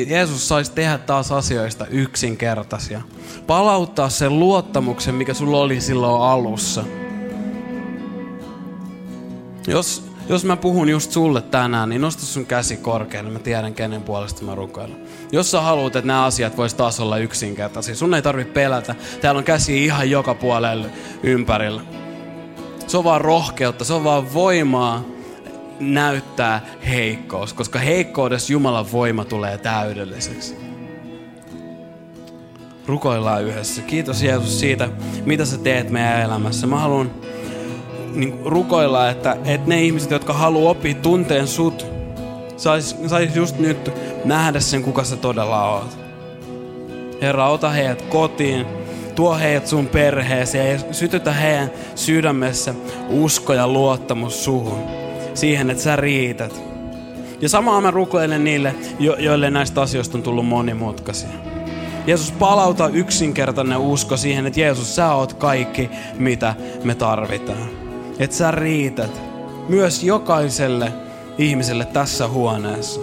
Jeesus saisi tehdä taas asioista yksinkertaisia. Palauttaa sen luottamuksen, mikä sulla oli silloin alussa – jos, jos mä puhun just sulle tänään, niin nosta sun käsi korkealle. Mä tiedän, kenen puolesta mä rukoilen. Jos sä haluat, että nämä asiat vois taas olla yksinkertaisia, sun ei tarvitse pelätä. Täällä on käsi ihan joka puolelle ympärillä. Se on vaan rohkeutta, se on vaan voimaa näyttää heikkous, koska heikkoudessa Jumalan voima tulee täydelliseksi. Rukoillaan yhdessä. Kiitos Jeesus siitä, mitä sä teet meidän elämässä. Mä haluan niin rukoilla, että, että ne ihmiset, jotka haluaa oppia tunteen sut, sais, sais just nyt nähdä sen, kuka sä todella oot. Herra, ota heidät kotiin, tuo heidät sun perheeseen ja sytytä heidän sydämessä usko ja luottamus suhun. Siihen, että sä riität. Ja samaa mä rukoilen niille, jo- joille näistä asioista on tullut monimutkaisia. Jeesus, palauta yksinkertainen usko siihen, että Jeesus, sä oot kaikki, mitä me tarvitaan että sä riität myös jokaiselle ihmiselle tässä huoneessa.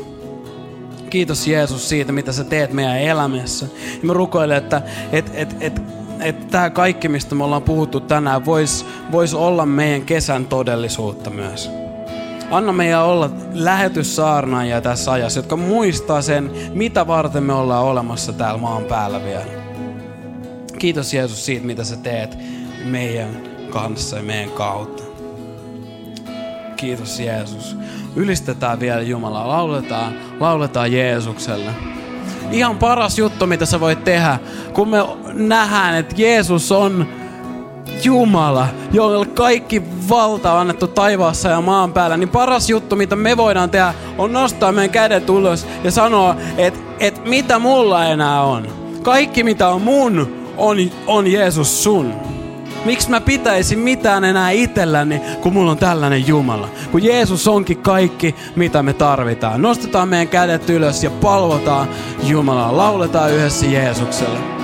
Kiitos Jeesus siitä, mitä sä teet meidän elämässä. Ja mä rukoilen, että et, et, et, et tämä kaikki, mistä me ollaan puhuttu tänään, voisi vois olla meidän kesän todellisuutta myös. Anna meidän olla lähetyssaarnaajia tässä ajassa, jotka muistaa sen, mitä varten me ollaan olemassa täällä maan päällä vielä. Kiitos Jeesus siitä, mitä sä teet meidän kanssa ja meidän kautta. Kiitos Jeesus. Ylistetään vielä Jumalaa. Lauletaan, lauletaan Jeesukselle. Ihan paras juttu, mitä sä voit tehdä, kun me nähdään, että Jeesus on Jumala, jolle kaikki valta on annettu taivaassa ja maan päällä, niin paras juttu, mitä me voidaan tehdä, on nostaa meidän kädet ulos ja sanoa, että, että mitä mulla enää on. Kaikki, mitä on mun, on, on Jeesus sun. Miksi mä pitäisin mitään enää itselläni, kun mulla on tällainen Jumala? Kun Jeesus onkin kaikki, mitä me tarvitaan. Nostetaan meidän kädet ylös ja palvotaan Jumalaa. Lauletaan yhdessä Jeesukselle.